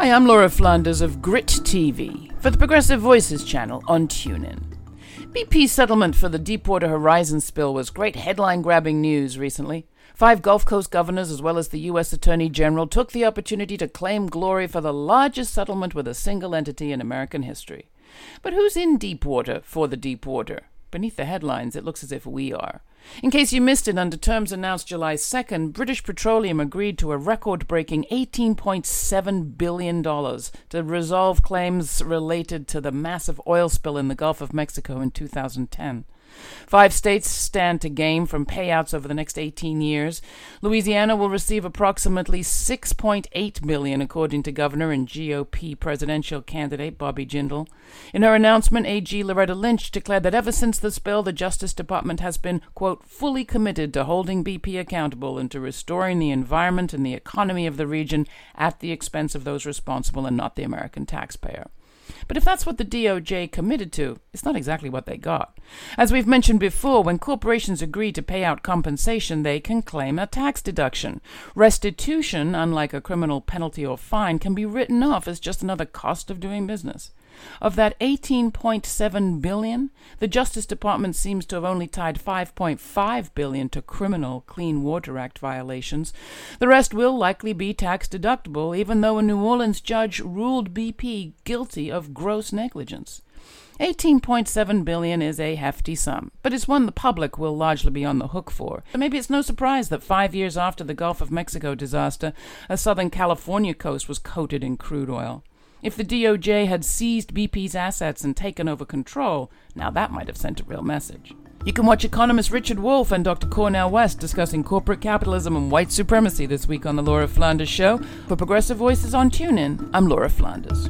Hi, I'm Laura Flanders of Grit TV for the Progressive Voices channel on TuneIn. BP's settlement for the Deepwater Horizon spill was great headline grabbing news recently. Five Gulf Coast governors, as well as the U.S. Attorney General, took the opportunity to claim glory for the largest settlement with a single entity in American history. But who's in Deepwater for the Deepwater? Beneath the headlines, it looks as if we are. In case you missed it, under terms announced July 2nd, British Petroleum agreed to a record breaking $18.7 billion to resolve claims related to the massive oil spill in the Gulf of Mexico in 2010. Five states stand to gain from payouts over the next 18 years. Louisiana will receive approximately 6.8 billion according to Governor and GOP presidential candidate Bobby Jindal. In her announcement, AG Loretta Lynch declared that ever since the spill, the Justice Department has been, quote, fully committed to holding BP accountable and to restoring the environment and the economy of the region at the expense of those responsible and not the American taxpayer. But if that's what the DOJ committed to, it's not exactly what they got. As we've mentioned before, when corporations agree to pay out compensation, they can claim a tax deduction. Restitution, unlike a criminal penalty or fine, can be written off as just another cost of doing business. Of that 18.7 billion, the Justice Department seems to have only tied 5.5 billion to criminal Clean Water Act violations. The rest will likely be tax deductible, even though a New Orleans judge ruled BP guilty of gross negligence. 18.7 billion is a hefty sum, but it's one the public will largely be on the hook for. So maybe it's no surprise that 5 years after the Gulf of Mexico disaster, a southern California coast was coated in crude oil. If the DOJ had seized BP's assets and taken over control, now that might have sent a real message. You can watch economist Richard Wolff and Dr. Cornel West discussing corporate capitalism and white supremacy this week on The Laura Flanders Show. For Progressive Voices on TuneIn, I'm Laura Flanders.